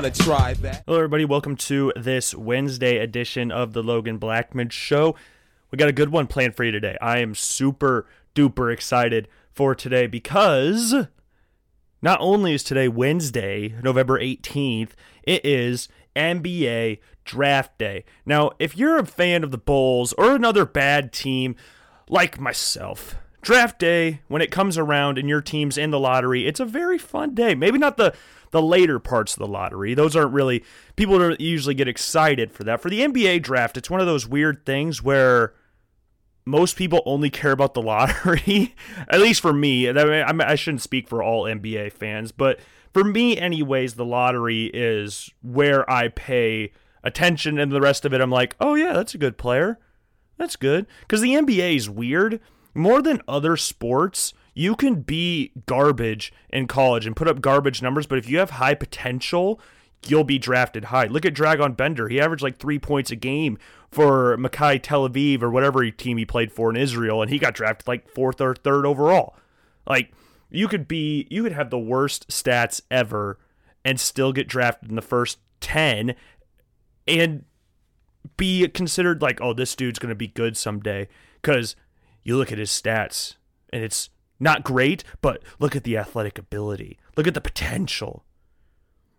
You wanna try that? Hello, everybody. Welcome to this Wednesday edition of the Logan Blackman Show. We got a good one planned for you today. I am super duper excited for today because not only is today Wednesday, November 18th, it is NBA Draft Day. Now, if you're a fan of the Bulls or another bad team like myself, Draft Day, when it comes around and your team's in the lottery, it's a very fun day. Maybe not the the later parts of the lottery. Those aren't really people don't usually get excited for that. For the NBA draft, it's one of those weird things where most people only care about the lottery. At least for me, I, mean, I shouldn't speak for all NBA fans, but for me, anyways, the lottery is where I pay attention, and the rest of it, I'm like, oh yeah, that's a good player. That's good because the NBA is weird more than other sports you can be garbage in college and put up garbage numbers, but if you have high potential, you'll be drafted high. Look at Dragan Bender. He averaged like three points a game for Maccabi Tel Aviv or whatever team he played for in Israel, and he got drafted like fourth or third overall. Like you could be, you could have the worst stats ever and still get drafted in the first ten, and be considered like, oh, this dude's gonna be good someday. Because you look at his stats, and it's not great, but look at the athletic ability. Look at the potential.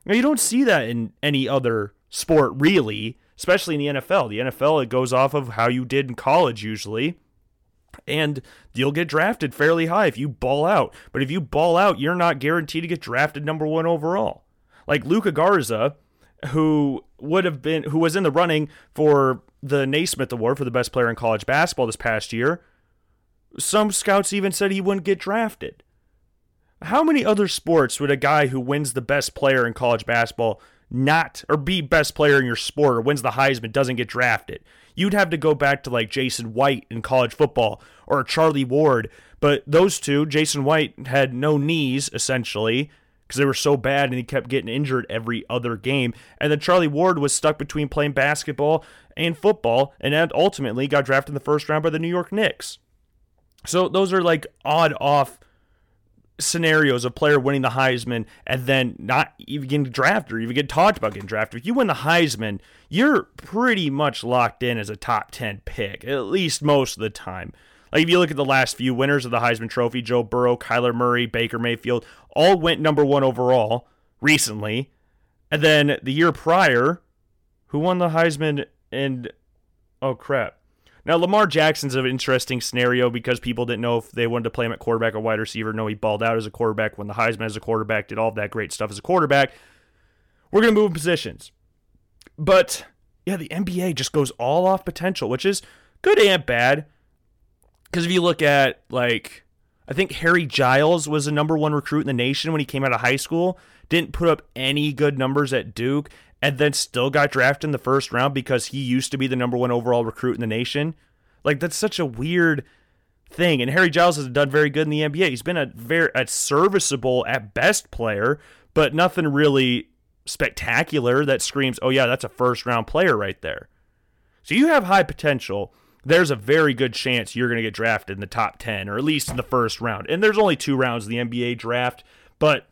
Now, you don't see that in any other sport, really, especially in the NFL. The NFL, it goes off of how you did in college, usually. And you'll get drafted fairly high if you ball out. But if you ball out, you're not guaranteed to get drafted number one overall. Like Luka Garza, who would have been, who was in the running for the Naismith Award for the best player in college basketball this past year, some scouts even said he wouldn't get drafted. How many other sports would a guy who wins the best player in college basketball not or be best player in your sport or wins the Heisman doesn't get drafted? You'd have to go back to like Jason White in college football or Charlie Ward, but those two, Jason White had no knees essentially because they were so bad and he kept getting injured every other game. And then Charlie Ward was stuck between playing basketball and football and ultimately got drafted in the first round by the New York Knicks. So those are like odd off scenarios of player winning the Heisman and then not even getting drafted or even get talked about getting drafted. If you win the Heisman, you're pretty much locked in as a top 10 pick, at least most of the time. Like if you look at the last few winners of the Heisman Trophy, Joe Burrow, Kyler Murray, Baker Mayfield, all went number one overall recently. And then the year prior, who won the Heisman and oh crap. Now, Lamar Jackson's an interesting scenario because people didn't know if they wanted to play him at quarterback or wide receiver. No, he balled out as a quarterback, when the Heisman as a quarterback, did all that great stuff as a quarterback. We're going to move in positions. But yeah, the NBA just goes all off potential, which is good and bad. Because if you look at, like, I think Harry Giles was the number one recruit in the nation when he came out of high school, didn't put up any good numbers at Duke, and then still got drafted in the first round because he used to be the number one overall recruit in the nation. Like that's such a weird thing. And Harry Giles has done very good in the NBA. He's been a very a serviceable at best player, but nothing really spectacular that screams, "Oh yeah, that's a first round player right there." So you have high potential. There's a very good chance you're going to get drafted in the top 10 or at least in the first round. And there's only two rounds of the NBA draft, but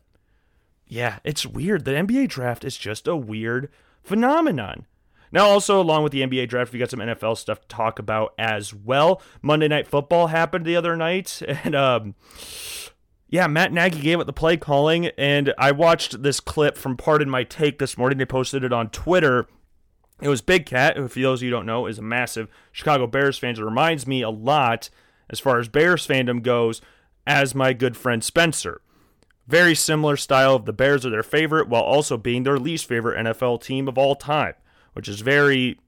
yeah, it's weird. The NBA draft is just a weird phenomenon. Now, also, along with the NBA draft, we got some NFL stuff to talk about as well. Monday Night Football happened the other night, and um, yeah, Matt Nagy gave it the play calling, and I watched this clip from Pardon My Take this morning. They posted it on Twitter. It was Big Cat, who, for those of you who don't know, is a massive Chicago Bears fan. It reminds me a lot, as far as Bears fandom goes, as my good friend Spencer. Very similar style of the Bears are their favorite while also being their least favorite NFL team of all time, which is very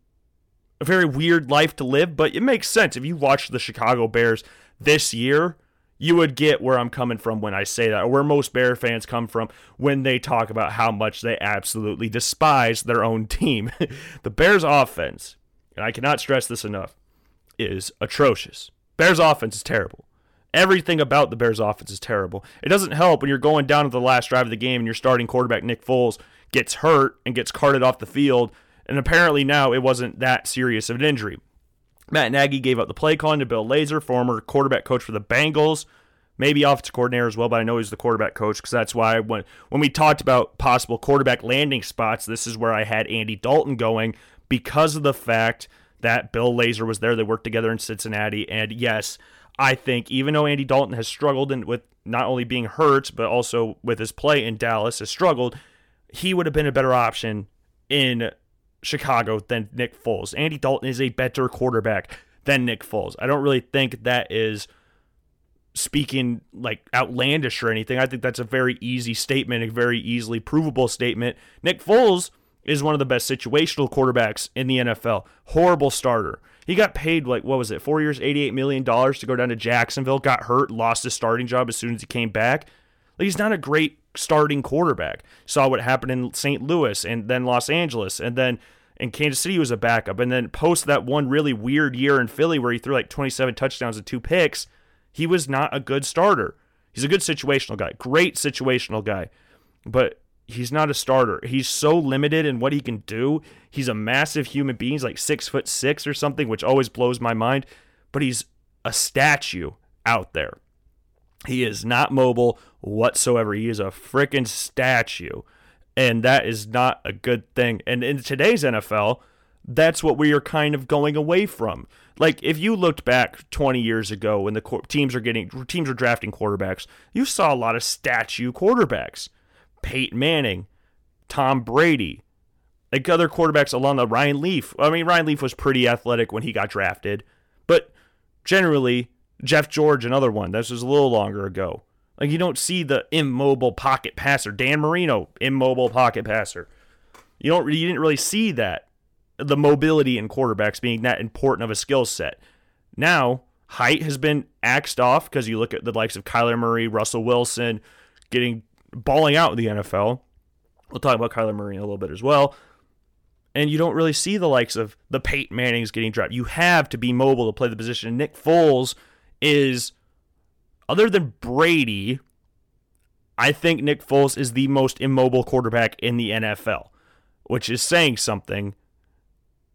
a very weird life to live, but it makes sense. If you watch the Chicago Bears this year, you would get where I'm coming from when I say that, or where most Bear fans come from when they talk about how much they absolutely despise their own team. the Bears' offense, and I cannot stress this enough, is atrocious. Bears' offense is terrible. Everything about the Bears offense is terrible. It doesn't help when you're going down to the last drive of the game and your starting quarterback Nick Foles gets hurt and gets carted off the field, and apparently now it wasn't that serious of an injury. Matt Nagy gave up the play calling to Bill Lazor, former quarterback coach for the Bengals, maybe offensive coordinator as well, but I know he's the quarterback coach because that's why when when we talked about possible quarterback landing spots, this is where I had Andy Dalton going because of the fact that Bill Lazor was there. They worked together in Cincinnati, and yes, I think even though Andy Dalton has struggled in, with not only being hurt but also with his play in Dallas has struggled, he would have been a better option in Chicago than Nick Foles. Andy Dalton is a better quarterback than Nick Foles. I don't really think that is speaking like outlandish or anything. I think that's a very easy statement, a very easily provable statement. Nick Foles is one of the best situational quarterbacks in the NFL. Horrible starter. He got paid like what was it, four years, eighty-eight million dollars to go down to Jacksonville. Got hurt, lost his starting job as soon as he came back. Like he's not a great starting quarterback. Saw what happened in St. Louis and then Los Angeles and then in Kansas City was a backup. And then post that one really weird year in Philly where he threw like 27 touchdowns and two picks, he was not a good starter. He's a good situational guy, great situational guy. But he's not a starter. He's so limited in what he can do. He's a massive human being. He's like six foot six or something, which always blows my mind. But he's a statue out there. He is not mobile whatsoever. He is a freaking statue. And that is not a good thing. And in today's NFL, that's what we are kind of going away from. Like if you looked back 20 years ago when the teams are getting teams are drafting quarterbacks, you saw a lot of statue quarterbacks. Peyton Manning, Tom Brady, like other quarterbacks along the Ryan Leaf. I mean, Ryan Leaf was pretty athletic when he got drafted, but generally, Jeff George, another one. This was a little longer ago. Like you don't see the immobile pocket passer. Dan Marino, immobile pocket passer. You don't. You didn't really see that. The mobility in quarterbacks being that important of a skill set. Now, height has been axed off because you look at the likes of Kyler Murray, Russell Wilson, getting balling out in the NFL. We'll talk about Kyler Murray a little bit as well. And you don't really see the likes of the Peyton Mannings getting dropped. You have to be mobile to play the position. Nick Foles is, other than Brady, I think Nick Foles is the most immobile quarterback in the NFL, which is saying something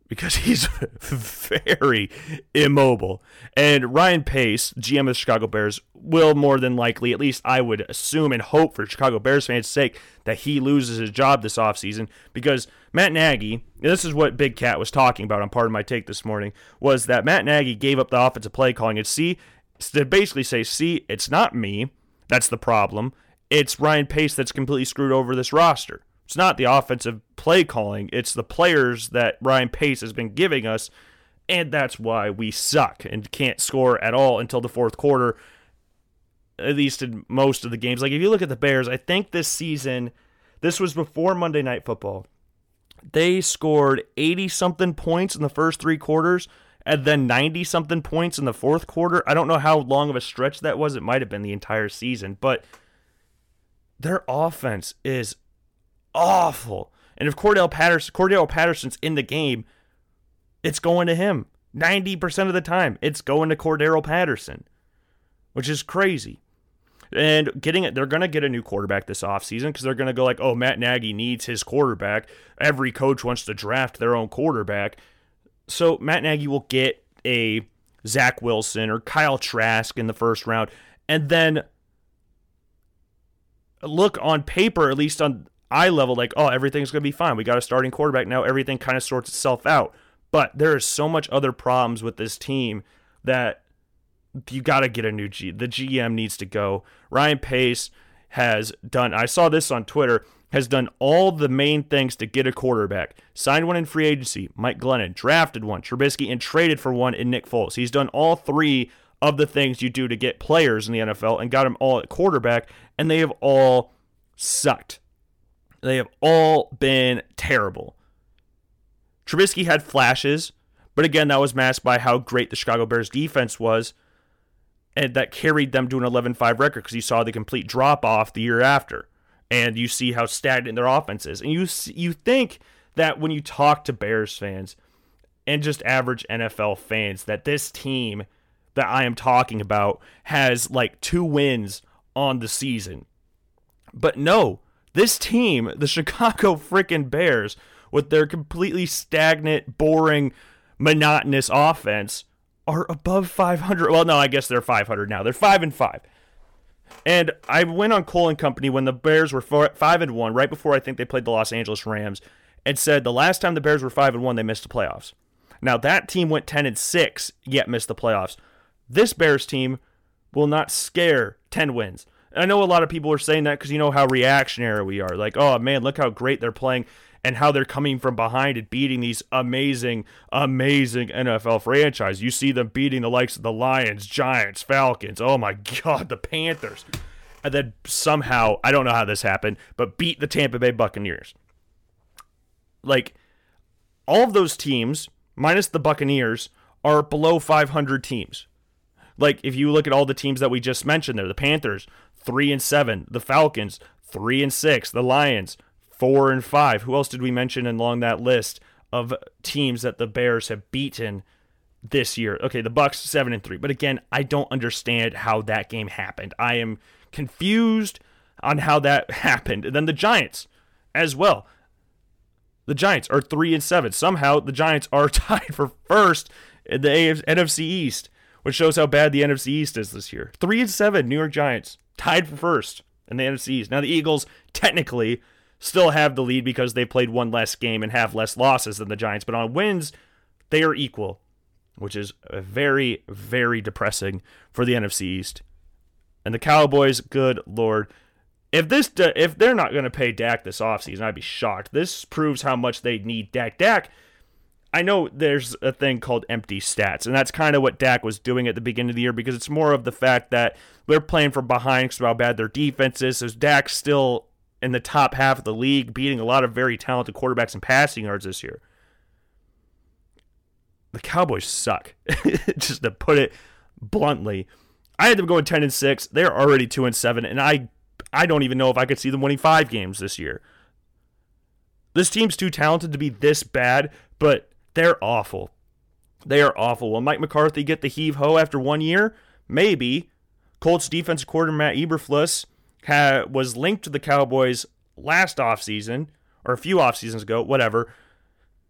because he's very immobile. And Ryan Pace, GM of the Chicago Bears, will more than likely, at least I would assume and hope for Chicago Bears fans' sake, that he loses his job this offseason because Matt Nagy, this is what Big Cat was talking about on Pardon My Take this morning, was that Matt Nagy gave up the offensive play calling and see, to basically say, see, it's not me, that's the problem. It's Ryan Pace that's completely screwed over this roster. It's not the offensive play calling, it's the players that Ryan Pace has been giving us, and that's why we suck and can't score at all until the fourth quarter, at least in most of the games. Like if you look at the Bears, I think this season, this was before Monday Night Football. They scored 80 something points in the first three quarters and then 90 something points in the fourth quarter. I don't know how long of a stretch that was. It might have been the entire season, but their offense is awful. And if Cordell Patterson, Cordarrelle Patterson's in the game, it's going to him. 90% of the time, it's going to Cordarrelle Patterson, which is crazy. And getting it, they're going to get a new quarterback this offseason because they're going to go like, oh, Matt Nagy needs his quarterback. Every coach wants to draft their own quarterback. So Matt Nagy will get a Zach Wilson or Kyle Trask in the first round. And then look on paper, at least on eye level like, oh, everything's going to be fine. We got a starting quarterback now. Everything kind of sorts itself out. But there is so much other problems with this team that you got to get a new G. The GM needs to go. Ryan Pace has done. I saw this on Twitter. Has done all the main things to get a quarterback. Signed one in free agency, Mike Glennon. Drafted one, Trubisky, and traded for one in Nick Foles. He's done all three of the things you do to get players in the NFL and got them all at quarterback, and they have all sucked. They have all been terrible. Trubisky had flashes, but again, that was masked by how great the Chicago Bears defense was, and that carried them to an 11 5 record because you saw the complete drop off the year after. And you see how stagnant their offense is. And you, you think that when you talk to Bears fans and just average NFL fans, that this team that I am talking about has like two wins on the season. But no, this team, the Chicago freaking Bears, with their completely stagnant, boring, monotonous offense, are above 500. Well, no, I guess they're 500 now. They're 5 and 5. And I went on Cole and Company when the Bears were four, five and one, right before I think they played the Los Angeles Rams, and said the last time the Bears were five and one, they missed the playoffs. Now that team went ten and six, yet missed the playoffs. This Bears team will not scare ten wins. And I know a lot of people are saying that because you know how reactionary we are. Like, oh man, look how great they're playing and how they're coming from behind and beating these amazing, amazing NFL franchise. You see them beating the likes of the Lions, Giants, Falcons. Oh my God, the Panthers. And then somehow, I don't know how this happened, but beat the Tampa Bay Buccaneers. Like, all of those teams, minus the Buccaneers, are below 500 teams. Like, if you look at all the teams that we just mentioned there, the Panthers, 3 and 7, the Falcons, 3 and 6, the Lions, four and five. Who else did we mention along that list of teams that the Bears have beaten this year? Okay, the Bucks seven and three. But again, I don't understand how that game happened. I am confused on how that happened. And then the Giants as well. The Giants are three and seven. Somehow the Giants are tied for first in the NFC East, which shows how bad the NFC East is this year. Three and seven, New York Giants tied for first in the NFC East. Now the Eagles technically still have the lead because they played one less game and have less losses than the Giants. But on wins, they are equal, which is very, very depressing for the NFC East. And the Cowboys, good lord. If this if they're not going to pay Dak this offseason, I'd be shocked. This proves how much they need Dak. Dak, I know there's a thing called empty stats, and that's kind of what Dak was doing at the beginning of the year because it's more of the fact that they're playing from behind because of how bad their defense is. So Dak's still in the top half of the league, beating a lot of very talented quarterbacks and passing yards this year. The Cowboys suck, just to put it bluntly. I had them going 10 and 6. They're already 2 and 7 and I I don't even know if I could see them winning 5 games this year. This team's too talented to be this bad, but they're awful. They are awful. Will Mike McCarthy get the heave ho after one year? Maybe. Colts defensive coordinator Matt Eberflus ha- was linked to the Cowboys last offseason or a few off seasons ago, whatever.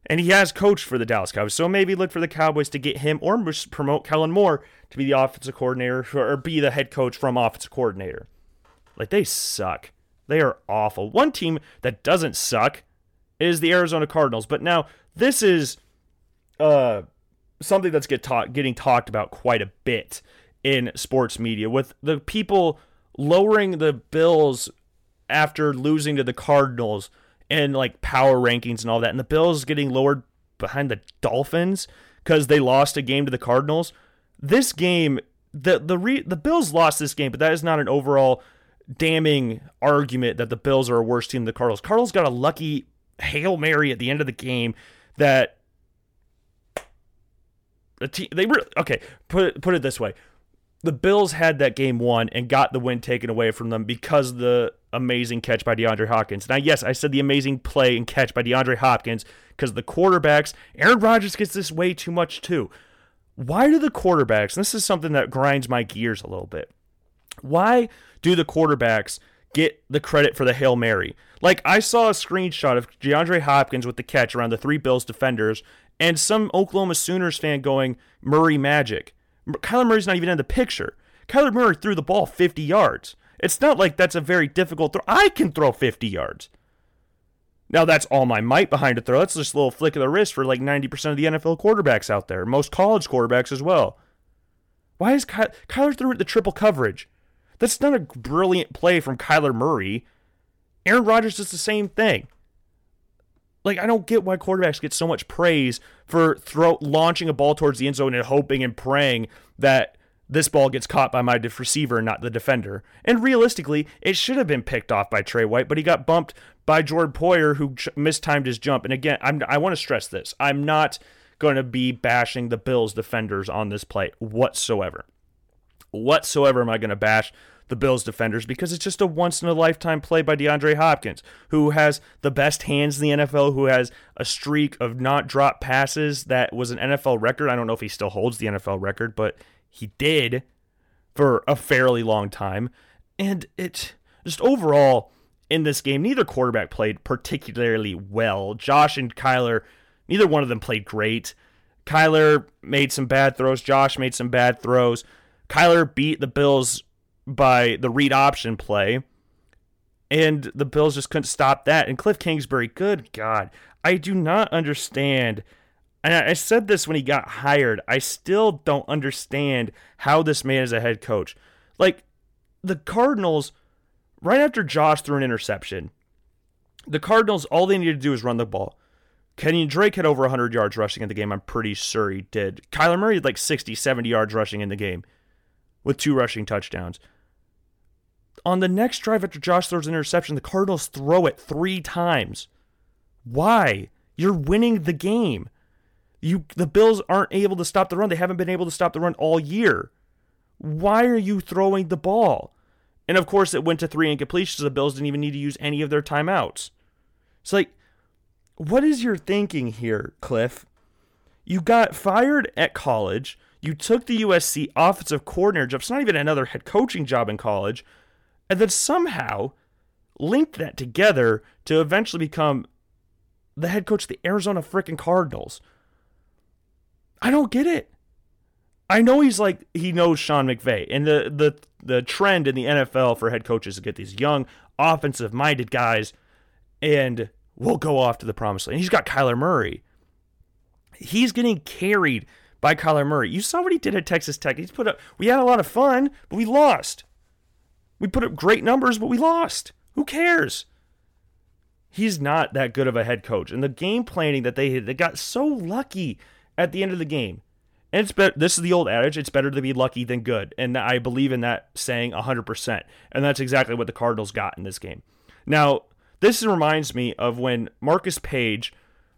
And he has coached for the Dallas Cowboys. So maybe look for the Cowboys to get him or promote Kellen Moore to be the offensive coordinator or be the head coach from offensive coordinator. Like they suck. They are awful. One team that doesn't suck is the Arizona Cardinals. But now this is uh, something that's get talk, getting talked about quite a bit in sports media with the people lowering the Bills after losing to the Cardinals and like power rankings and all that, and the Bills getting lowered behind the Dolphins because they lost a game to the Cardinals. This game, the the re, the Bills lost this game, but that is not an overall damning argument that the Bills are a worse team than the Cardinals. Cardinals got a lucky hail mary at the end of the game that the team they were okay. Put it put it this way: the Bills had that game won and got the win taken away from them because the amazing catch by DeAndre Hopkins. Now, yes, I said the amazing play and catch by DeAndre Hopkins because the quarterbacks, Aaron Rodgers gets this way too much too. Why do the quarterbacks, this is something that grinds my gears a little bit, why do the quarterbacks get the credit for the Hail Mary? Like, I saw a screenshot of DeAndre Hopkins with the catch around the three Bills defenders and some Oklahoma Sooners fan going, Murray Magic. Kyler Murray's not even in the picture. Kyler Murray threw the ball 50 yards. It's not like that's a very difficult throw. I can throw 50 yards. Now that's all my might behind a throw. That's just a little flick of the wrist for like 90% of the NFL quarterbacks out there, most college quarterbacks as well. Why is Ky- Kyler threw the triple coverage? That's not a brilliant play from Kyler Murray. Aaron Rodgers does the same thing. Like I don't get why quarterbacks get so much praise for throw launching a ball towards the end zone and hoping and praying that this ball gets caught by my receiver and not the defender. And realistically, it should have been picked off by Trey White, but he got bumped by Jordan Poyer, who mistimed his jump. And again, I'm, I want to stress this: I'm not going to be bashing the Bills defenders on this play whatsoever. Whatsoever am I going to bash the Bills defenders because it's just a once in a lifetime play by DeAndre Hopkins, who has the best hands in the NFL, who has a streak of not drop passes that was an NFL record. I don't know if he still holds the NFL record, but he did for a fairly long time. And it just overall in this game, neither quarterback played particularly well. Josh and Kyler, neither one of them played great. Kyler made some bad throws. Josh made some bad throws. Kyler beat the Bills by the read option play. And the Bills just couldn't stop that. And Cliff Kingsbury, good God, I do not understand. And I said this when he got hired. I still don't understand how this man is a head coach. Like, the Cardinals, right after Josh threw an interception, the Cardinals, all they needed to do was run the ball. Kenyon Drake had over 100 yards rushing in the game. I'm pretty sure he did. Kyler Murray had like 60, 70 yards rushing in the game with two rushing touchdowns. On the next drive after Josh throws an interception, the Cardinals throw it three times. Why? You're winning the game. You the Bills aren't able to stop the run. They haven't been able to stop the run all year. Why are you throwing the ball? And of course, it went to three incompletions. The Bills didn't even need to use any of their timeouts. It's like, what is your thinking here, Cliff? You got fired at college. You took the USC offensive coordinator job. It's not even another head coaching job in college. And then somehow linked that together to eventually become the head coach of the Arizona freaking Cardinals. I don't get it. I know he's like he knows Sean McVay, and the the the trend in the NFL for head coaches to get these young, offensive minded guys, and we'll go off to the promised land. He's got Kyler Murray. He's getting carried by Kyler Murray. You saw what he did at Texas Tech. He's put up. We had a lot of fun, but we lost. We put up great numbers, but we lost. Who cares? He's not that good of a head coach, and the game planning that they they got so lucky at the end of the game. And it's. This is the old adage: it's better to be lucky than good, and I believe in that saying hundred percent. And that's exactly what the Cardinals got in this game. Now, this reminds me of when Marcus Paige,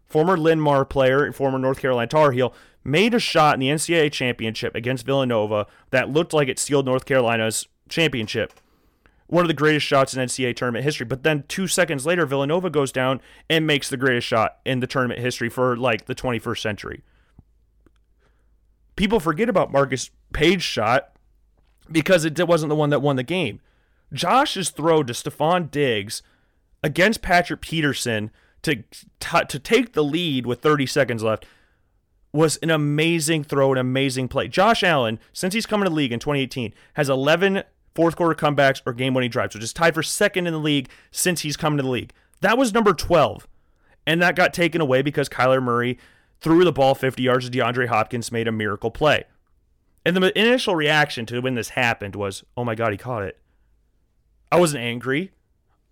former Linn-Mar player and former North Carolina Tar Heel, made a shot in the NCAA championship against Villanova that looked like it sealed North Carolina's championship. One of the greatest shots in NCAA tournament history. But then two seconds later, Villanova goes down and makes the greatest shot in the tournament history for like the 21st century people forget about Marcus Paige's shot because it wasn't the one that won the game. Josh's throw to Stefon Diggs against Patrick Peterson to to take the lead with 30 seconds left was an amazing throw, an amazing play. Josh Allen, since he's coming to the league in 2018, has 11 fourth quarter comebacks or game winning drives, which is tied for second in the league since he's come to the league. That was number 12. And that got taken away because Kyler Murray threw the ball 50 yards to DeAndre Hopkins, made a miracle play. And the initial reaction to when this happened was, oh my God, he caught it. I wasn't angry.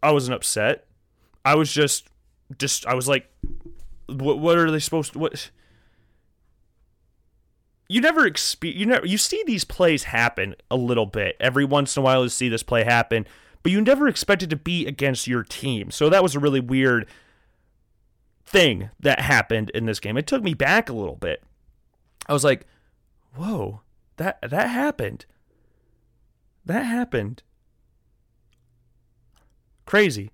I wasn't upset. I was just, just, I was like, what, what are they supposed to, what? You never experience, you never, you see these plays happen a little bit. Every once in a while, you see this play happen, but you never expect it to be against your team. So that was a really weird thing that happened in this game. It took me back a little bit. I was like, "Whoa, that that happened. That happened." Crazy.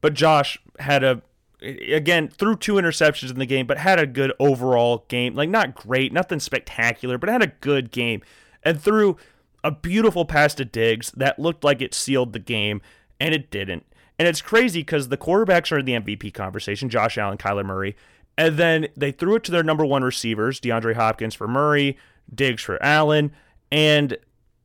But Josh had a again threw two interceptions in the game, but had a good overall game. Like not great, nothing spectacular, but had a good game. And threw a beautiful pass to Diggs that looked like it sealed the game, and it didn't. And it's crazy because the quarterbacks are in the MVP conversation Josh Allen, Kyler Murray. And then they threw it to their number one receivers, DeAndre Hopkins for Murray, Diggs for Allen. And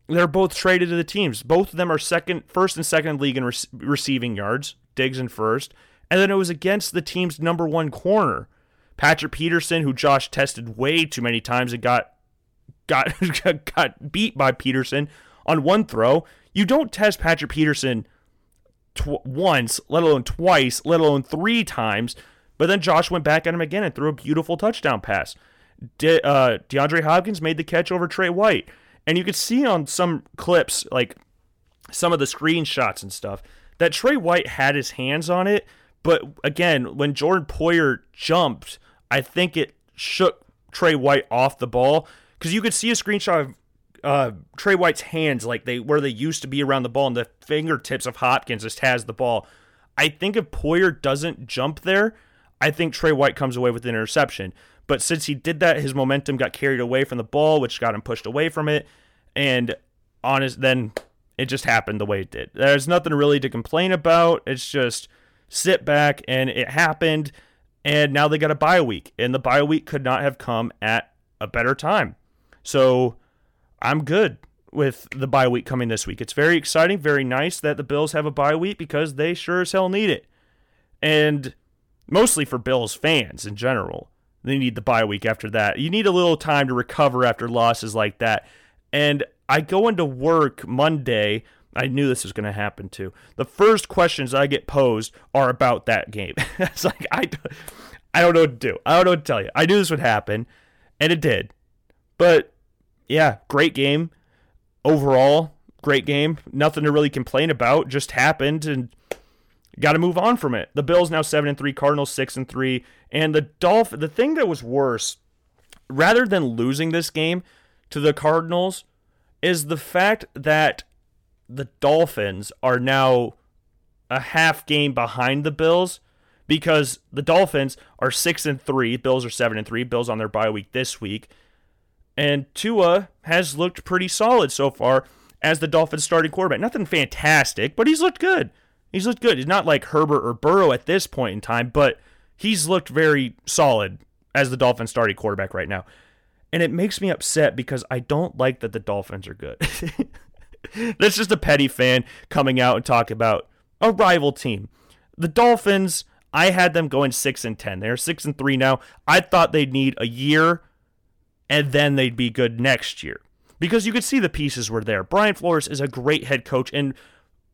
they're both traded to the teams. Both of them are second, first and second league in re- receiving yards, Diggs in first. And then it was against the team's number one corner, Patrick Peterson, who Josh tested way too many times and got got got beat by Peterson on one throw. You don't test Patrick Peterson tw- once, let alone twice, let alone three times. But then Josh went back at him again and threw a beautiful touchdown pass. De- uh, DeAndre Hopkins made the catch over Trey White. And you could see on some clips, like some of the screenshots and stuff, that Trey White had his hands on it. But again, when Jordan Poyer jumped, I think it shook Trey White off the ball because you could see a screenshot of uh, Trey White's hands like they where they used to be around the ball, and the fingertips of Hopkins just has the ball. I think if Poyer doesn't jump there, I think Trey White comes away with an interception. But since he did that, his momentum got carried away from the ball, which got him pushed away from it, and on his then it just happened the way it did. There's nothing really to complain about. It's just sit back and it happened, and now they got a bye week, and the bye week could not have come at a better time. So I'm good. with the bye week coming this week. It's very exciting, very nice that the Bills have a bye week because they sure as hell need it. And mostly for Bills fans in general. They need the bye week after that. You need a little time to recover after losses like that. And I go into work Monday. I knew this was going to happen too. The first questions I get posed are about that game. it's like I, I don't know what to do. I don't know what to tell you. I knew this would happen, and it did. But yeah, great game overall. Great game. Nothing to really complain about. Just happened, and got to move on from it. The Bills now seven and three, Cardinals six and three, and the Dolph. The thing that was worse, rather than losing this game to the Cardinals, is the fact that the Dolphins are now a half game behind the Bills because the Dolphins are six and three, Bills are seven and three, Bills on their bye week this week, and Tua has looked pretty solid so far as the Dolphins starting quarterback. Nothing fantastic, but he's looked good. He's looked good. He's not like Herbert or Burrow at this point in time, but he's looked very solid as the Dolphins starting quarterback right now. And it makes me upset because I don't like that the Dolphins are good. That's just a petty fan coming out and talking about a rival team. The Dolphins, I had them going 6 and 10. They're 6 and 3 now. I thought they'd need a year and then they'd be good next year. Because you could see the pieces were there. Brian Flores is a great head coach and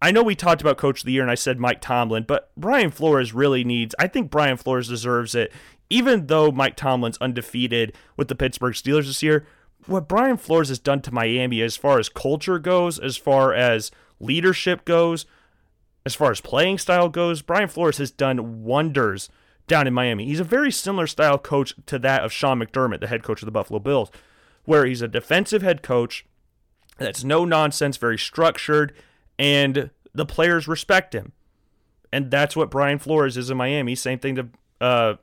I know we talked about coach of the year and I said Mike Tomlin, but Brian Flores really needs I think Brian Flores deserves it even though Mike Tomlin's undefeated with the Pittsburgh Steelers this year. What Brian Flores has done to Miami as far as culture goes, as far as leadership goes, as far as playing style goes, Brian Flores has done wonders down in Miami. He's a very similar style coach to that of Sean McDermott, the head coach of the Buffalo Bills, where he's a defensive head coach that's no nonsense, very structured, and the players respect him. And that's what Brian Flores is in Miami. Same thing to uh,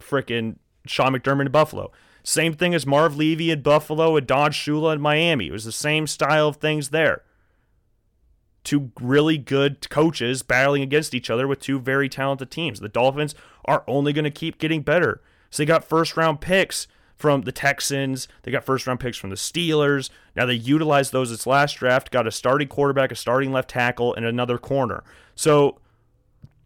frickin' Sean McDermott in Buffalo. Same thing as Marv Levy in Buffalo and Don Shula in Miami. It was the same style of things there. Two really good coaches battling against each other with two very talented teams. The Dolphins are only going to keep getting better. So they got first round picks from the Texans. They got first round picks from the Steelers. Now they utilized those its last draft, got a starting quarterback, a starting left tackle, and another corner. So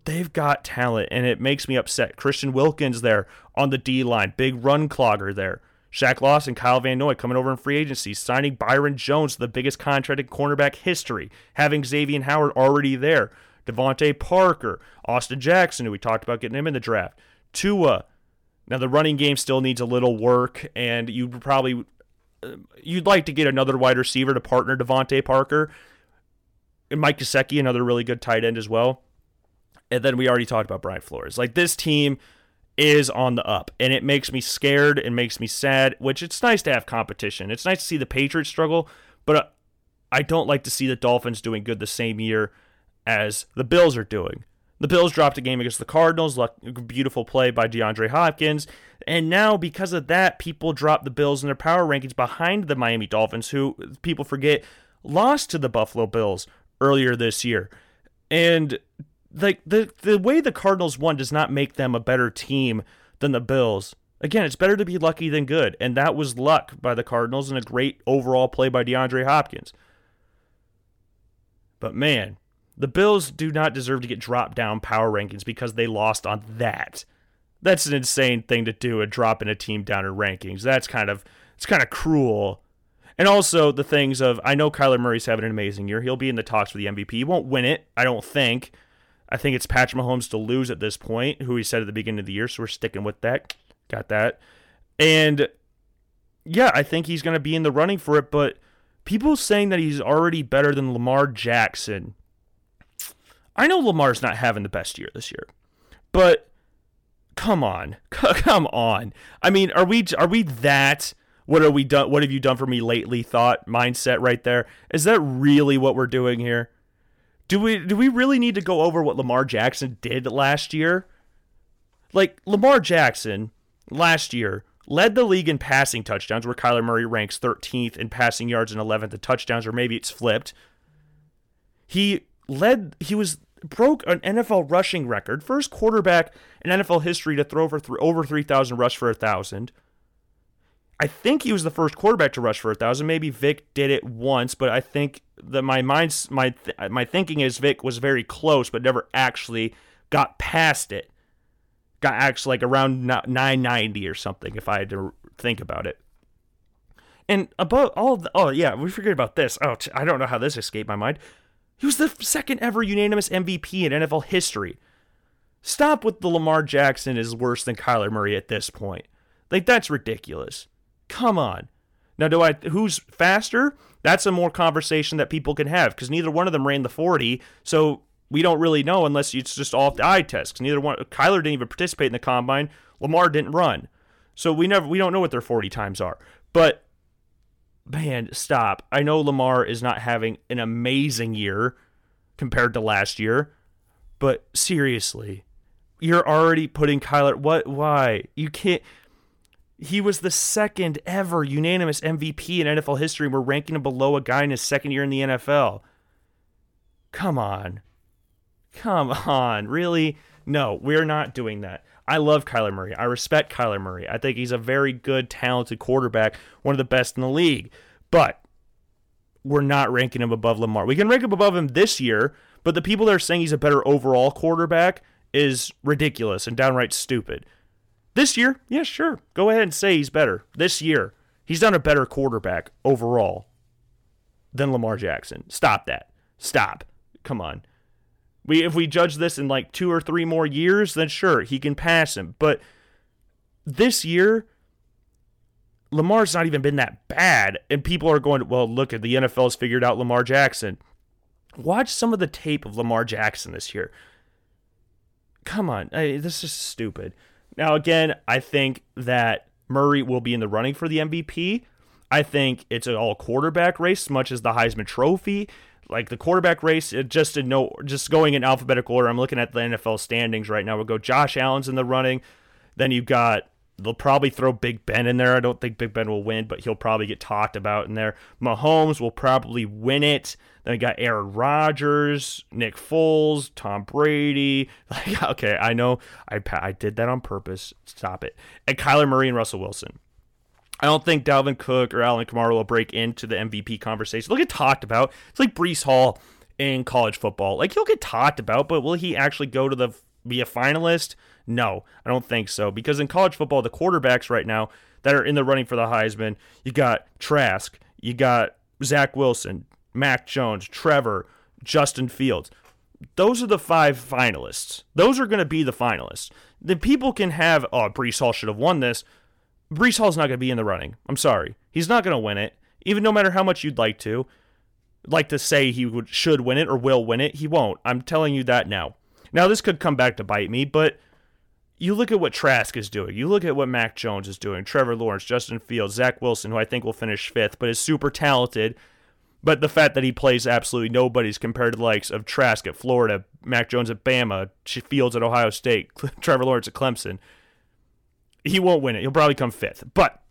they've got talent, and it makes me upset. Christian Wilkins there on the D line, big run clogger there. Shaq Lawson, and Kyle Van Noy coming over in free agency, signing Byron Jones, the biggest contract in cornerback history, having Xavier Howard already there. DeVante Parker, Austin Jackson, who we talked about getting him in the draft. Tua, now the running game still needs a little work, and you probably uh, you'd like to get another wide receiver to partner DeVante Parker. And Mike Gesicki, another really good tight end as well. And then we already talked about Brian Flores. Like this team is on the up, and it makes me scared and makes me sad. Which it's nice to have competition. It's nice to see the Patriots struggle, but uh, I don't like to see the Dolphins doing good the same year as the Bills are doing. The Bills dropped a game against the Cardinals. Beautiful play by DeAndre Hopkins. And now, because of that, people drop the Bills in their power rankings behind the Miami Dolphins, who people forget lost to the Buffalo Bills earlier this year. And like the the way the Cardinals won does not make them a better team than the Bills. Again, it's better to be lucky than good, and that was luck by the Cardinals and a great overall play by DeAndre Hopkins. But man, the Bills do not deserve to get dropped down power rankings because they lost on that. That's an insane thing to do, a dropping a team down in rankings. That's kind of it's kind of cruel. And also the things of I know Kyler Murray's having an amazing year. He'll be in the talks for the MVP. He won't win it, I don't think. I think it's Patrick Mahomes to lose at this point, who he said at the beginning of the year, so we're sticking with that. Got that. And yeah, I think he's going to be in the running for it, but people saying that he's already better than Lamar Jackson I know Lamar's not having the best year this year, but come on, come on. I mean, are we are we that? What are we done? What have you done for me lately? Thought mindset right there. Is that really what we're doing here? Do we do we really need to go over what Lamar Jackson did last year? Like Lamar Jackson last year led the league in passing touchdowns, where Kyler Murray ranks 13th in passing yards and 11th in touchdowns, or maybe it's flipped. He led he was broke an NFL rushing record, first quarterback in NFL history to throw over th- over 3,000 rush for a thousand. I think he was the first quarterback to rush for a thousand. Maybe Vic did it once, but I think that my mind's my th- my thinking is Vic was very close, but never actually got past it. Got actually like around 990 or something, if I had to think about it. And above all, the, oh yeah, we forget about this. Oh, I don't know how this escaped my mind. He was the second ever unanimous MVP in NFL history. Stop with the Lamar Jackson is worse than Kyler Murray at this point. Like that's ridiculous. Come on. Now, do I who's faster? That's a more conversation that people can have because neither one of them ran the 40. So we don't really know unless it's just off the eye test. Neither one, Kyler didn't even participate in the combine. Lamar didn't run, so we never we don't know what their 40 times are. But man, stop. I know Lamar is not having an amazing year compared to last year, but seriously, you're already putting Kyler. What? Why? You can't. He was the second ever unanimous MVP in NFL history. We're ranking him below a guy in his second year in the NFL. Come on. Come on. Really? No, we're not doing that. I love Kyler Murray. I respect Kyler Murray. I think he's a very good, talented quarterback, one of the best in the league. But we're not ranking him above Lamar. We can rank him above him this year, but the people that are saying he's a better overall quarterback is ridiculous and downright stupid. This year, yeah, sure. Go ahead and say he's better. This year, he's done a better quarterback overall than Lamar Jackson. Stop that. Stop. Come on. We if we judge this in like 2 or 3 more years, then sure, he can pass him. But this year Lamar's not even been that bad and people are going, "Well, look at the NFL's figured out Lamar Jackson." Watch some of the tape of Lamar Jackson this year. Come on. I, this is stupid. Now, again, I think that Murray will be in the running for the MVP. I think it's an all quarterback race, much as the Heisman Trophy. Like the quarterback race, just to know, just going in alphabetical order. I'm looking at the NFL standings right now. We'll go Josh Allen's in the running. Then you've got they'll probably throw Big Ben in there. I don't think Big Ben will win, but he'll probably get talked about in there. Mahomes will probably win it. Then we got Aaron Rodgers, Nick Foles, Tom Brady. Like, okay, I know I I did that on purpose. Stop it. And Kyler Murray and Russell Wilson. I don't think Dalvin Cook or Alvin Kamara will break into the MVP conversation. They'll get talked about. It's like Breece Hall in college football. Like he'll get talked about, but will he actually go to the be a finalist? No, I don't think so. Because in college football, the quarterbacks right now that are in the running for the Heisman, you got Trask, you got Zach Wilson, Mac Jones, Trevor, Justin Fields. Those are the five finalists. Those are going to be the finalists. The people can have, oh, Breece Hall should have won this. Breece Hall's not going to be in the running. I'm sorry. He's not going to win it. Even no matter how much you'd like to, like to say he would should win it or will win it, he won't. I'm telling you that now. Now this could come back to bite me, but you look at what Trask is doing. You look at what Mac Jones is doing. Trevor Lawrence, Justin Fields, Zach Wilson, who I think will finish fifth, but is super talented. But the fact that he plays absolutely nobody's compared to the likes of Trask at Florida, Mac Jones at Bama, Fields at Ohio State, Trevor Lawrence at Clemson, he won't win it. He'll probably come fifth. But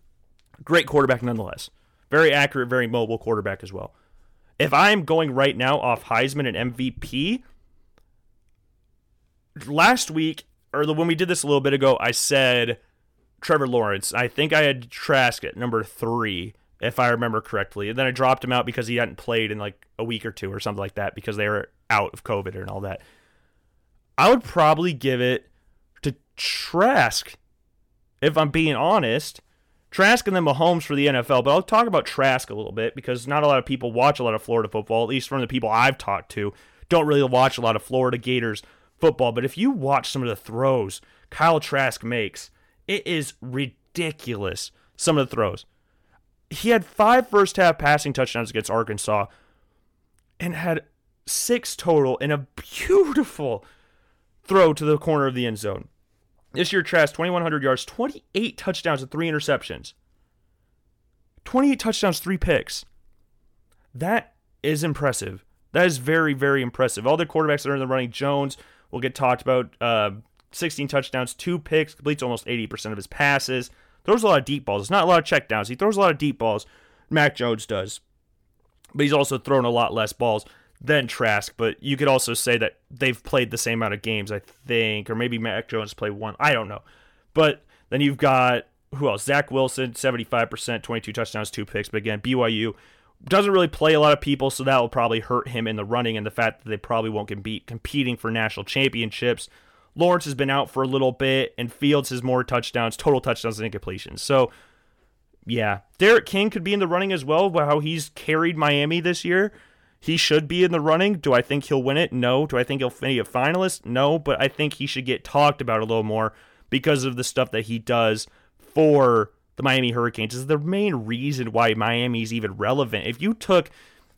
great quarterback nonetheless. Very accurate, very mobile quarterback as well. If I'm going right now off Heisman and MVP, last week or the, when we did this a little bit ago, I said Trevor Lawrence. I think I had Trask at number three, if I remember correctly. And then I dropped him out because he hadn't played in like a week or two or something like that because they were out of COVID and all that. I would probably give it to Trask, if I'm being honest. Trask and then Mahomes for the NFL, but I'll talk about Trask a little bit because not a lot of people watch a lot of Florida football, at least from the people I've talked to, don't really watch a lot of Florida Gators football, but if you watch some of the throws Kyle Trask makes, it is ridiculous. Some of the throws. He had five first half passing touchdowns against Arkansas and had six total in a beautiful throw to the corner of the end zone. This year, Trask, 2,100 yards, 28 touchdowns, and three interceptions. 28 touchdowns, three picks. That is impressive. That is very, very impressive. All the quarterbacks that are in the running, Jones, will get talked about. Uh, 16 touchdowns, two picks, completes almost 80% of his passes. Throws a lot of deep balls. It's not a lot of checkdowns. He throws a lot of deep balls. Mac Jones does. But he's also thrown a lot less balls than Trask. But you could also say that they've played the same amount of games, I think. Or maybe Mac Jones played one. I don't know. But then you've got who else? Zach Wilson, 75%, 22 touchdowns, two picks. But again, BYU doesn't really play a lot of people, so that will probably hurt him in the running and the fact that they probably won't be competing for national championships. Lawrence has been out for a little bit, and Fields has more touchdowns, total touchdowns and incompletions. So, yeah, D'Eriq King could be in the running as well. How he's carried Miami this year, he should be in the running. Do I think he'll win it? No. Do I think he'll be a finalist? No. But I think he should get talked about a little more because of the stuff that he does for the Miami Hurricanes is the main reason why Miami is even relevant. If you took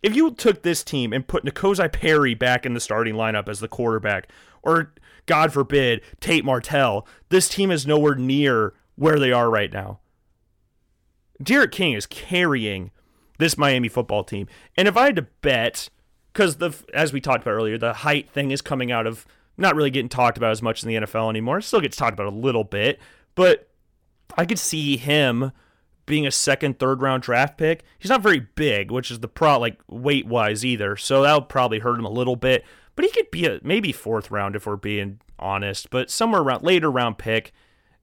if you took this team and put N'Kosi Perry back in the starting lineup as the quarterback, or God forbid, Tate Martell, this team is nowhere near where they are right now. D'Eriq King is carrying this Miami football team. And if I had to bet, because the as we talked about earlier, the height thing is coming out of not really getting talked about as much in the NFL anymore. It still gets talked about a little bit, but I could see him being a second, third round draft pick. He's not very big, which is the pro like weight wise either. So that'll probably hurt him a little bit. But he could be a maybe fourth round if we're being honest, but somewhere around later round pick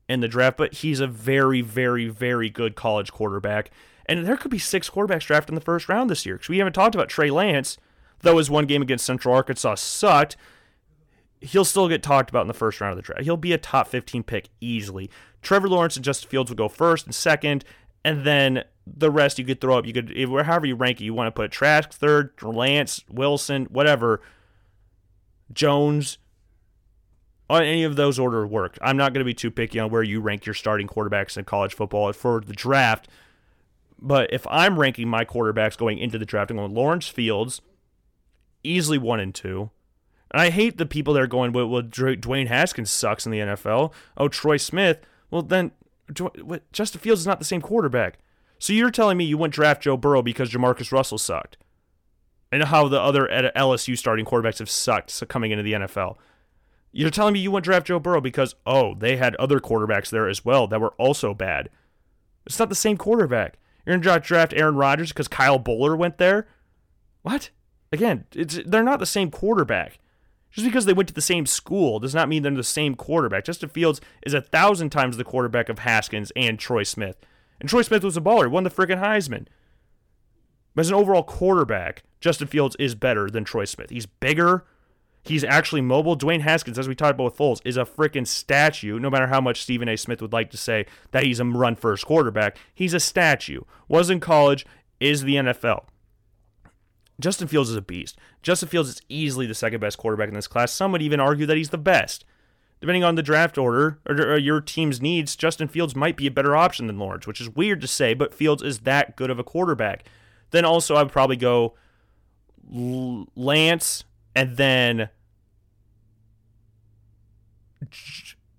in the draft. But he's a very, very, very good college quarterback. And there could be six quarterbacks drafted in the first round this year because we haven't talked about Trey Lance, though his one game against Central Arkansas sucked. He'll still get talked about in the first round of the draft. He'll be a top 15 pick easily. Trevor Lawrence and Justin Fields will go first and second, and then the rest you could throw up. You could, however you rank it, you want to put Trask third, Lance, Wilson, whatever, Jones. On any of those order work. I'm not going to be too picky on where you rank your starting quarterbacks in college football for the draft. But if I'm ranking my quarterbacks going into the draft, I'm going Lawrence Fields, easily one and two. And I hate the people that are going, well, well, Dwayne Haskins sucks in the NFL. Oh, Troy Smith. Well, then Justin Fields is not the same quarterback. So you're telling me you wouldn't draft Joe Burrow because Jamarcus Russell sucked, and how the other LSU starting quarterbacks have sucked coming into the NFL. You're telling me you wouldn't draft Joe Burrow because oh they had other quarterbacks there as well that were also bad. It's not the same quarterback. You're gonna draft Aaron Rodgers because Kyle Boller went there. What? Again, it's they're not the same quarterback. Just because they went to the same school does not mean they're the same quarterback. Justin Fields is a thousand times the quarterback of Haskins and Troy Smith. And Troy Smith was a baller, won the freaking Heisman. But as an overall quarterback, Justin Fields is better than Troy Smith. He's bigger. He's actually mobile. Dwayne Haskins, as we talked about with Foles, is a freaking statue. No matter how much Stephen A. Smith would like to say that he's a run first quarterback, he's a statue. Was in college, is the NFL. Justin Fields is a beast. Justin Fields is easily the second best quarterback in this class. Some would even argue that he's the best. Depending on the draft order or, your team's needs, Justin Fields might be a better option than Lawrence, which is weird to say, but Fields is that good of a quarterback. Then also, I would probably go Lance and then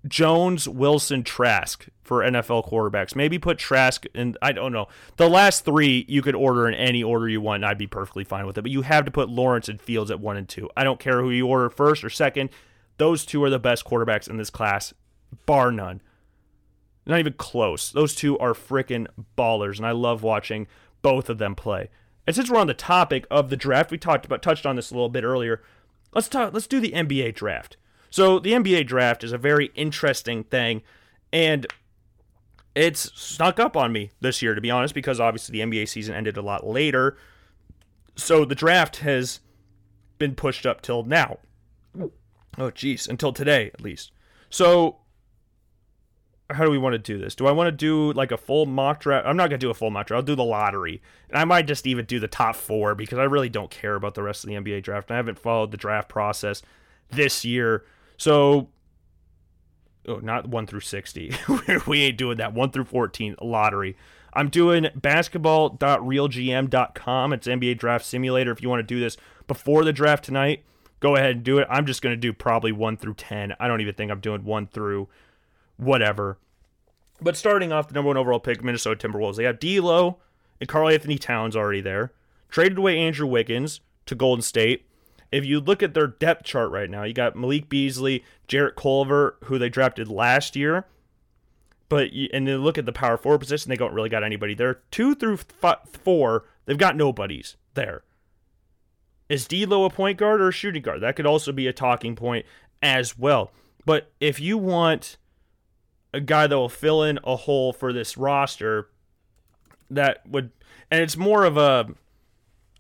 Jones, Wilson, Trask for NFL quarterbacks. Maybe put Trask in. I don't know. The last three you could order in any order you want. I'd be perfectly fine with it. But you have to put Lawrence and Fields at one and two. I don't care who you order first or second. Those two are the best quarterbacks in this class, bar none. Not even close. Those two are freaking ballers, and I love watching both of them play. And since we're on the topic of the draft, we talked about touched on this a little bit earlier. Let's talk. Let's do the NBA draft. So the NBA draft is a very interesting thing, and it's snuck up on me this year, to be honest, because obviously the NBA season ended a lot later. So the draft has been pushed up till now. Oh, jeez, until today at least. So, how do we want to do this? Do I want to do like a full mock draft? I'm not going to do a full mock draft. I'll do the lottery. And I might just even do the top four because I really don't care about the rest of the NBA draft. I haven't followed the draft process this year. So, oh, not 1 through 60. we ain't doing that. 1 through 14 lottery. I'm doing basketball.realgm.com. It's NBA draft simulator. If you want to do this before the draft tonight, go ahead and do it. I'm just going to do probably 1 through 10. I don't even think I'm doing 1 through whatever. But starting off, the number one overall pick, Minnesota Timberwolves. They have D'Lo and Karl-Anthony Towns already there. Traded away Andrew Wiggins to Golden State if you look at their depth chart right now, you got Malik Beasley, Jarrett Culver, who they drafted last year. But and then look at the power forward position, they don't really got anybody there. Two through four, they've got nobodies there. Is D'Lo a point guard or a shooting guard? That could also be a talking point as well. But if you want a guy that will fill in a hole for this roster that would and it's more of a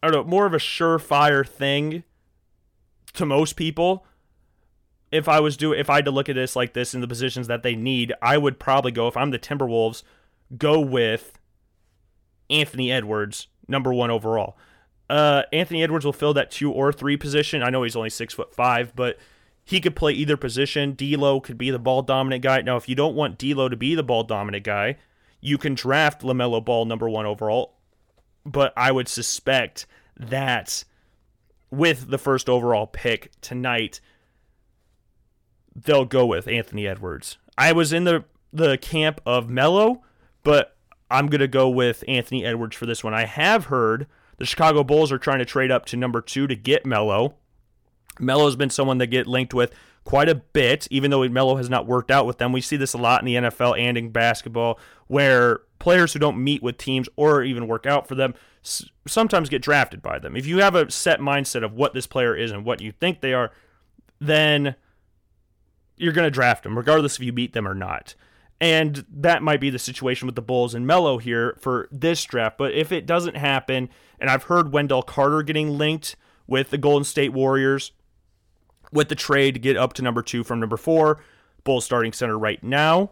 I don't know, more of a surefire thing to most people. If I was do if I had to look at this like this in the positions that they need, I would probably go if I'm the Timberwolves, go with Anthony Edwards, number one overall. Uh, Anthony Edwards will fill that two or three position. I know he's only six foot five, but he could play either position. D'Lo could be the ball dominant guy. Now, if you don't want D'Lo to be the ball dominant guy, you can draft LaMelo Ball number one overall. But I would suspect that with the first overall pick tonight, they'll go with Anthony Edwards. I was in the the camp of Melo, but I'm gonna go with Anthony Edwards for this one. I have heard the Chicago Bulls are trying to trade up to number two to get Melo. Melo's been someone that get linked with quite a bit, even though Melo has not worked out with them. We see this a lot in the NFL and in basketball, where players who don't meet with teams or even work out for them sometimes get drafted by them. If you have a set mindset of what this player is and what you think they are, then you're going to draft them, regardless if you beat them or not. And that might be the situation with the Bulls and Melo here for this draft. But if it doesn't happen, and I've heard Wendell Carter getting linked with the Golden State Warriors with the trade to get up to number two from number four, Bulls starting center right now.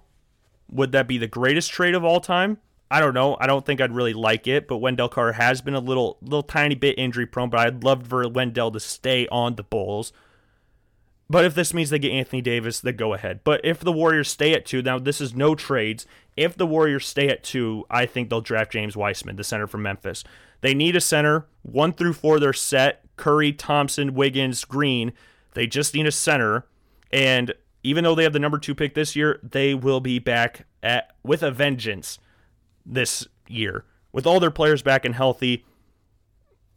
Would that be the greatest trade of all time? I don't know. I don't think I'd really like it, but Wendell Carter has been a little, little tiny bit injury prone. But I'd love for Wendell to stay on the Bulls. But if this means they get Anthony Davis, then go ahead. But if the Warriors stay at two, now this is no trades. If the Warriors stay at two, I think they'll draft James Wiseman, the center from Memphis. They need a center. One through four, they're set. Curry, Thompson, Wiggins, Green. They just need a center. And even though they have the number two pick this year, they will be back at with a vengeance this year. With all their players back and healthy,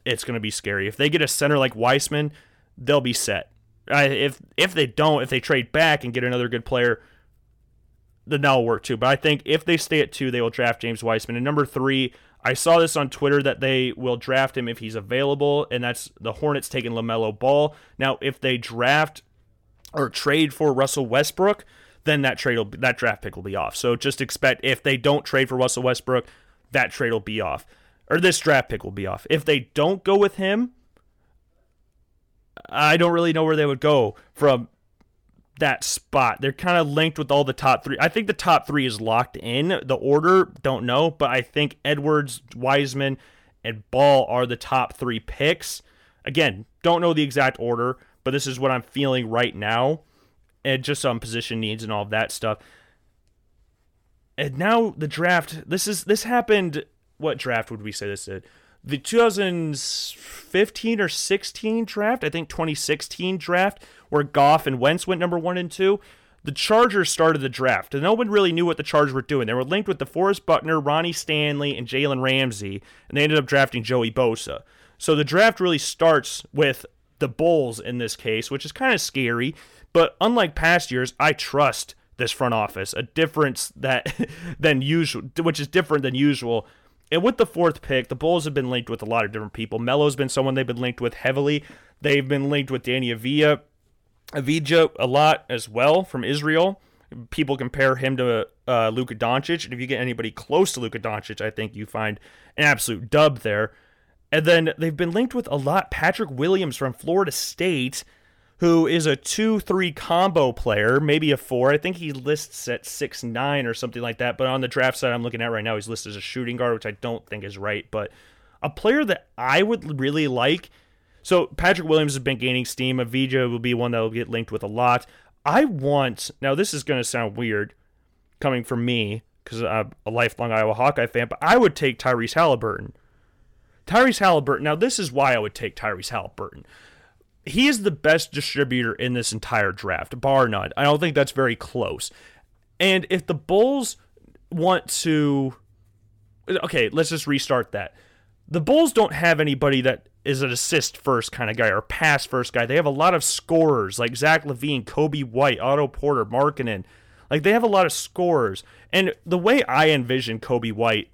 it's going to be scary. If they get a center like Wiseman, they'll be set. if if they don't, if they trade back and get another good player, then that'll work too. But I think if they stay at two, they will draft James Wiseman. And number three, I saw this on Twitter that they will draft him if he's available, and that's the Hornets taking LaMelo Ball. Now, if they draft or trade for Russell Westbrook, then that trade will that draft pick will be off. So just expect if they don't trade for Russell Westbrook, that trade will be off, or this draft pick will be off. If they don't go with him, I don't really know where they would go from that spot. They're kind of linked with all the top three. I think the top three is locked in. The order, don't know, but I think Edwards, Wiseman, and Ball are the top three picks. Again, don't know the exact order, but this is what I'm feeling right now and just on position needs and all of that stuff. And now the draft. This is this happened. What draft would we say this did? The 2015 or 16 draft, I think 2016 draft, where Goff and Wentz went number one and two. The Chargers started the draft, and no one really knew what the Chargers were doing. They were linked with DeForest Buckner, Ronnie Stanley, and Jalen Ramsey, and they ended up drafting Joey Bosa. So the draft really starts with the Bulls in this case, which is kind of scary but unlike past years, I trust this front office, a difference that than usual, which is different than usual. And with the fourth pick, the Bulls have been linked with a lot of different people. Melo's been someone they've been linked with heavily. They've been linked with Danny Avia, Avdija a lot as well from Israel. People compare him to uh, Luka Doncic, and if you get anybody close to Luka Doncic, I think you find an absolute dub there. And then they've been linked with a lot. Patrick Williams from Florida State who is a 2 3 combo player, maybe a 4. I think he lists at six nine or something like that. But on the draft side I'm looking at right now, he's listed as a shooting guard, which I don't think is right. But a player that I would really like. So Patrick Williams has been gaining steam. Avdija will be one that will get linked with a lot. I want, now this is going to sound weird coming from me because I'm a lifelong Iowa Hawkeye fan, but I would take Tyrese Halliburton. Tyrese Halliburton. Now, this is why I would take Tyrese Halliburton he is the best distributor in this entire draft, bar none. I don't think that's very close. And if the Bulls want to. Okay, let's just restart that. The Bulls don't have anybody that is an assist first kind of guy or pass first guy. They have a lot of scorers like Zach LaVine, Coby White, Otto Porter, Markkanen. Like they have a lot of scorers. And the way I envision Coby White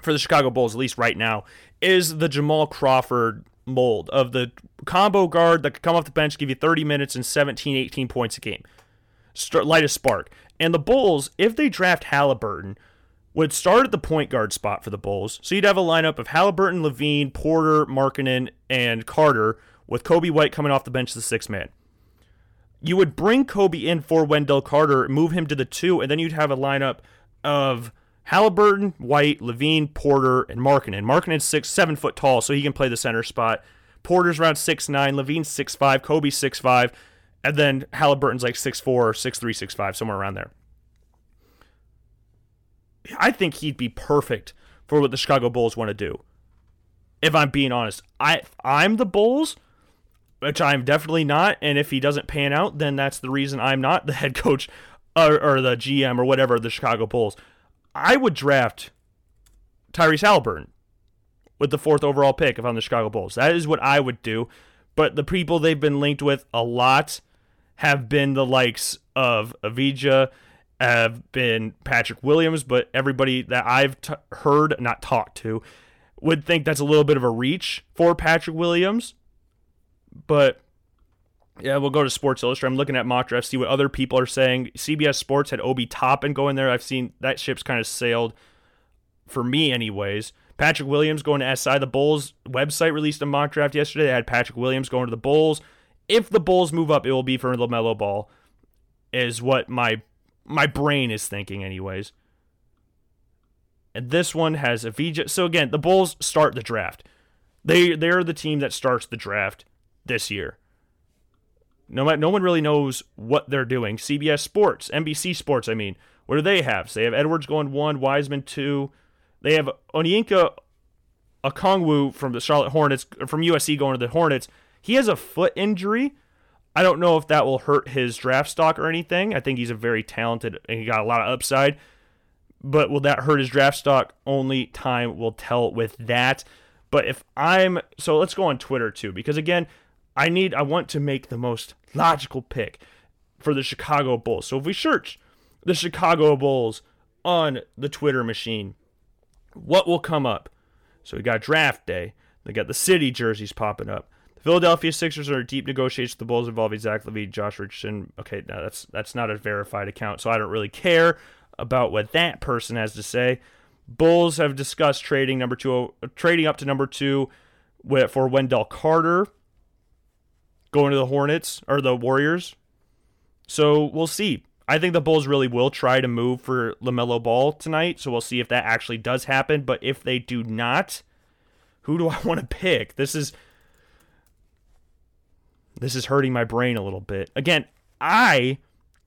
for the Chicago Bulls, at least right now, is the Jamal Crawford mold of the combo guard that could come off the bench, give you 30 minutes and 17, 18 points a game. Start, light a spark. And the Bulls, if they draft Halliburton, would start at the point guard spot for the Bulls. So you'd have a lineup of Halliburton, LaVine, Porter, Markkanen, and Carter, with Coby White coming off the bench as the sixth man. You would bring Coby in for Wendell Carter, move him to the two, and then you'd have a lineup of Halliburton, White, LaVine, Porter, and Markkanen. Markkanen's six, seven foot tall, so he can play the center spot. Porter's around six nine, LaVine's six five, Coby's six five, and then Halliburton's like six four, six three, six five, somewhere around there. I think he'd be perfect for what the Chicago Bulls want to do. If I'm being honest, I I'm the Bulls, which I'm definitely not, and if he doesn't pan out, then that's the reason I'm not the head coach or, or the GM or whatever the Chicago Bulls. I would draft Tyrese Halliburton with the fourth overall pick if I'm the Chicago Bulls. That is what I would do. But the people they've been linked with a lot have been the likes of Avdija have been Patrick Williams, but everybody that I've t- heard, not talked to, would think that's a little bit of a reach for Patrick Williams. But yeah, we'll go to Sports Illustrated. I'm looking at mock drafts, see what other people are saying. CBS Sports had Obi Toppin going there. I've seen that ship's kind of sailed for me, anyways. Patrick Williams going to SI. The Bulls website released a mock draft yesterday. They had Patrick Williams going to the Bulls. If the Bulls move up, it will be for LaMelo Ball, is what my my brain is thinking, anyways. And this one has Avdija. So again, the Bulls start the draft. They they're the team that starts the draft this year. No, no one really knows what they're doing. CBS Sports, NBC Sports, I mean, what do they have? So they have Edwards going one, Wiseman two. They have Onyeka Okongwu from the Charlotte Hornets, from USC going to the Hornets. He has a foot injury. I don't know if that will hurt his draft stock or anything. I think he's a very talented and he got a lot of upside. But will that hurt his draft stock? Only time will tell with that. But if I'm so let's go on Twitter too, because again, I need I want to make the most logical pick for the Chicago Bulls. So if we search the Chicago Bulls on the Twitter machine, what will come up? So we got draft day. They got the city jerseys popping up. The Philadelphia Sixers are in deep negotiations with the Bulls involving Zach LaVine, Josh Richardson. Okay, now that's that's not a verified account, so I don't really care about what that person has to say. Bulls have discussed trading number two, trading up to number two for Wendell Carter, going to the Hornets or the Warriors. So we'll see. I think the Bulls really will try to move for LaMelo Ball tonight. So we'll see if that actually does happen. But if they do not, who do I want to pick? This is this is hurting my brain a little bit. Again, I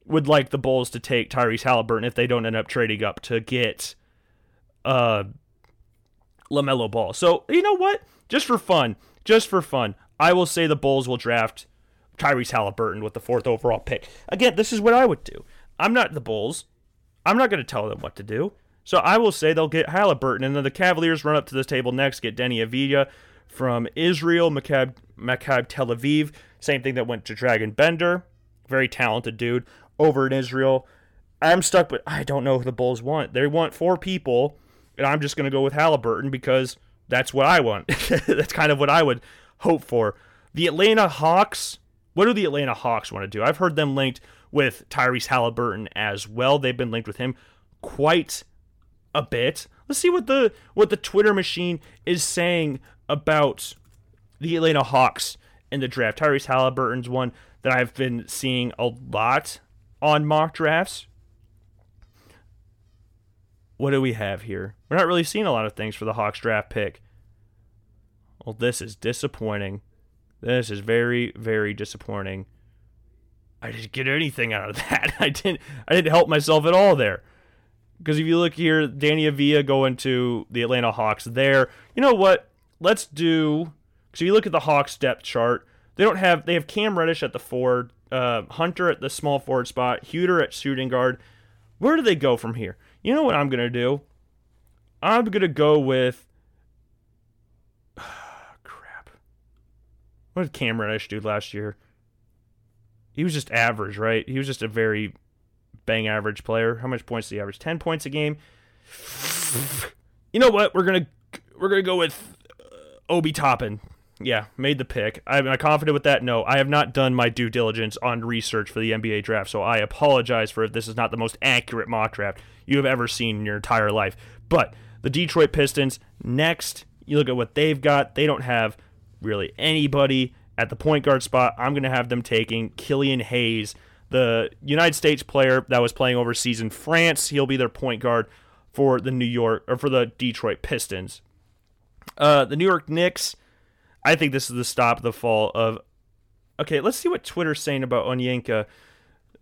would like the Bulls to take Tyrese Halliburton if they don't end up trading up to get uh LaMelo Ball. So, you know what? Just for fun, just for fun, I will say the Bulls will draft Tyrese Halliburton with the fourth overall pick. Again, this is what I would do. I'm not the Bulls. I'm not going to tell them what to do. So I will say they'll get Halliburton, and then the Cavaliers run up to this table next, get Deni Avdija from Israel, Maccabi Tel Aviv. Same thing that went to Dragan Bender. Very talented dude over in Israel. I'm stuck, but I don't know who the Bulls want. They want four people, and I'm just going to go with Halliburton because that's what I want. that's kind of what I would hope for. The Atlanta Hawks, what do the Atlanta Hawks want to do? I've heard them linked with Tyrese Halliburton as well. They've been linked with him quite a bit. Let's see what the what the Twitter machine is saying about the Atlanta Hawks in the draft. Tyrese Halliburton's one that I've been seeing a lot on mock drafts. What do we have here? We're not really seeing a lot of things for the Hawks draft pick. Well, this is disappointing. This is very, very disappointing. I didn't get anything out of that. I didn't I didn't help myself at all there. Because if you look here, Danny Avdija going to the Atlanta Hawks there. You know what? Let's do so you look at the Hawks depth chart. They don't have they have Cam Reddish at the forward, uh, Hunter at the small forward spot, Huerter at shooting guard. Where do they go from here? You know what I'm gonna do? I'm gonna go with crap. What did Cam Reddish do last year? He was just average, right? He was just a very bang average player. How much points did he average? Ten points a game. You know what? We're gonna we're gonna go with uh, Obi Toppin. Yeah, made the pick. I'm I confident with that? No, I have not done my due diligence on research for the NBA draft, so I apologize for if this is not the most accurate mock draft you have ever seen in your entire life. But the Detroit Pistons, next, you look at what they've got. They don't have really anybody at the point guard spot. I'm going to have them taking Killian Hayes, the United States player that was playing overseas in France. He'll be their point guard for the New York or for the Detroit Pistons. Uh, the New York Knicks I think this is the stop the fall of. Okay, let's see what Twitter's saying about Onyeka.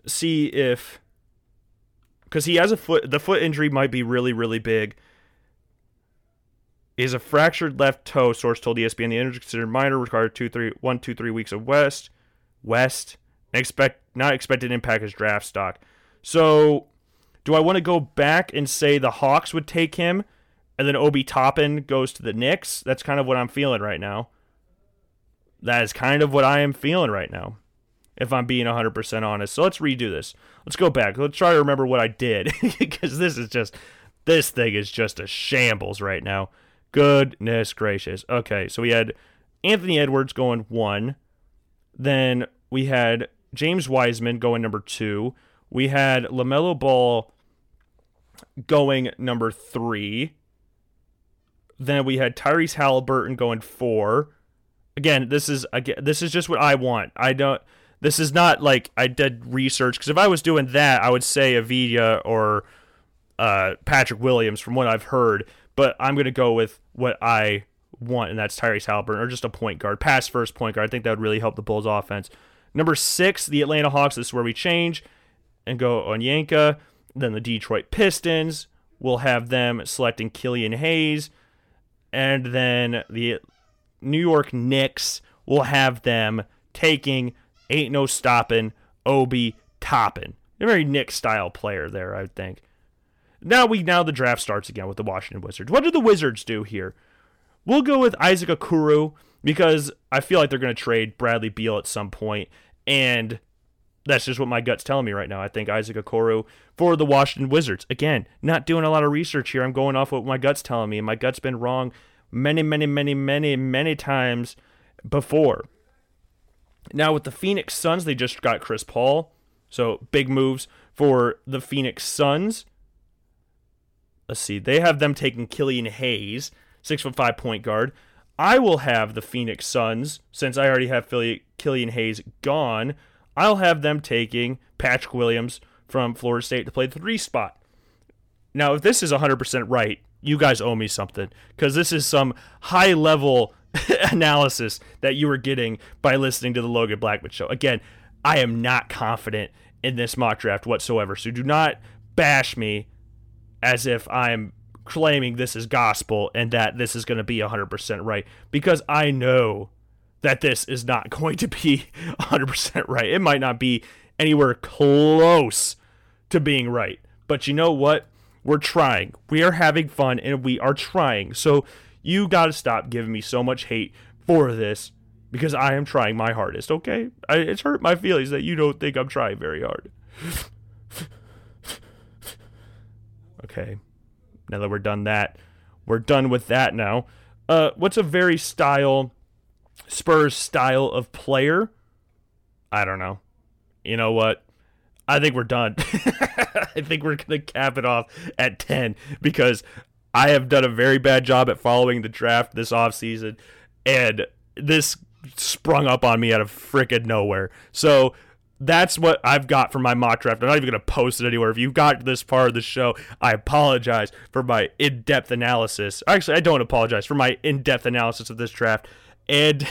See if because he has a foot. The foot injury might be really, really big. Is a fractured left toe. Source told ESPN the injury considered minor, required two, three, one, two, three weeks of West, West. Expect not expected impact his draft stock. So, do I want to go back and say the Hawks would take him, and then Obi Toppin goes to the Knicks? That's kind of what I'm feeling right now. That is kind of what I am feeling right now, if I'm being 100% honest. So let's redo this. Let's go back. Let's try to remember what I did, because this is just, this thing is just a shambles right now. Goodness gracious. Okay, so we had Anthony Edwards going one. Then we had James Wiseman going number two. We had LaMelo Ball going number three. Then we had Tyrese Halliburton going four again, this is again, this is just what I want. I don't. This is not like I did research because if I was doing that, I would say Avdija or uh, Patrick Williams from what I've heard. But I'm gonna go with what I want, and that's Tyrese Halliburton or just a point guard, pass first point guard. I think that would really help the Bulls offense. Number six, the Atlanta Hawks. This is where we change and go Onyeka. Then the Detroit Pistons. We'll have them selecting Killian Hayes. And then the New York Knicks will have them taking ain't no stopping Obi Toppin. A very Knicks style player there, I think. Now we now the draft starts again with the Washington Wizards. What do the Wizards do here? We'll go with Isaac Okoro because I feel like they're going to trade Bradley Beal at some point, and that's just what my gut's telling me right now. I think Isaac Okoro for the Washington Wizards. Again, not doing a lot of research here. I'm going off what my gut's telling me, and my gut's been wrong many, many, many, many, many times before. Now, with the Phoenix Suns, they just got Chris Paul. So, big moves for the Phoenix Suns. Let's see. They have them taking Killian Hayes, six foot five point guard. I will have the Phoenix Suns, since I already have Philly, Killian Hayes gone, I'll have them taking Patrick Williams from Florida State to play the three spot. Now, if this is 100% right, you guys owe me something because this is some high level analysis that you were getting by listening to the Logan Blackman show. Again, I am not confident in this mock draft whatsoever. So do not bash me as if I'm claiming this is gospel and that this is going to be 100% right because I know that this is not going to be 100% right. It might not be anywhere close to being right. But you know what? We're trying. We are having fun and we are trying. So you got to stop giving me so much hate for this because I am trying my hardest, okay? I, it's hurt my feelings that you don't think I'm trying very hard. Okay. Now that we're done that, we're done with that now. Uh, what's a very style Spurs style of player? I don't know. You know what? I think we're done. I think we're to cap it off at 10 because I have done a very bad job at following the draft this offseason, and this sprung up on me out of freaking nowhere. So that's what I've got for my mock draft. I'm not even going to post it anywhere. If you got this part of the show, I apologize for my in depth analysis. Actually, I don't apologize for my in depth analysis of this draft. And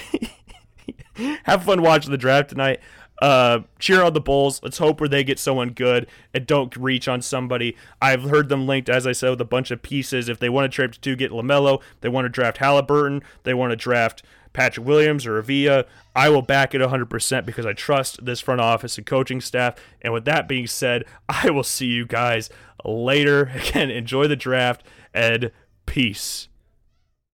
have fun watching the draft tonight. Uh, cheer on the Bulls. Let's hope where they get someone good and don't reach on somebody. I've heard them linked, as I said, with a bunch of pieces. If they want to trade to get LaMelo, they want to draft Halliburton, they want to draft Patrick Williams or Avdija. I will back it 100% because I trust this front office and coaching staff. And with that being said, I will see you guys later. Again, enjoy the draft and peace.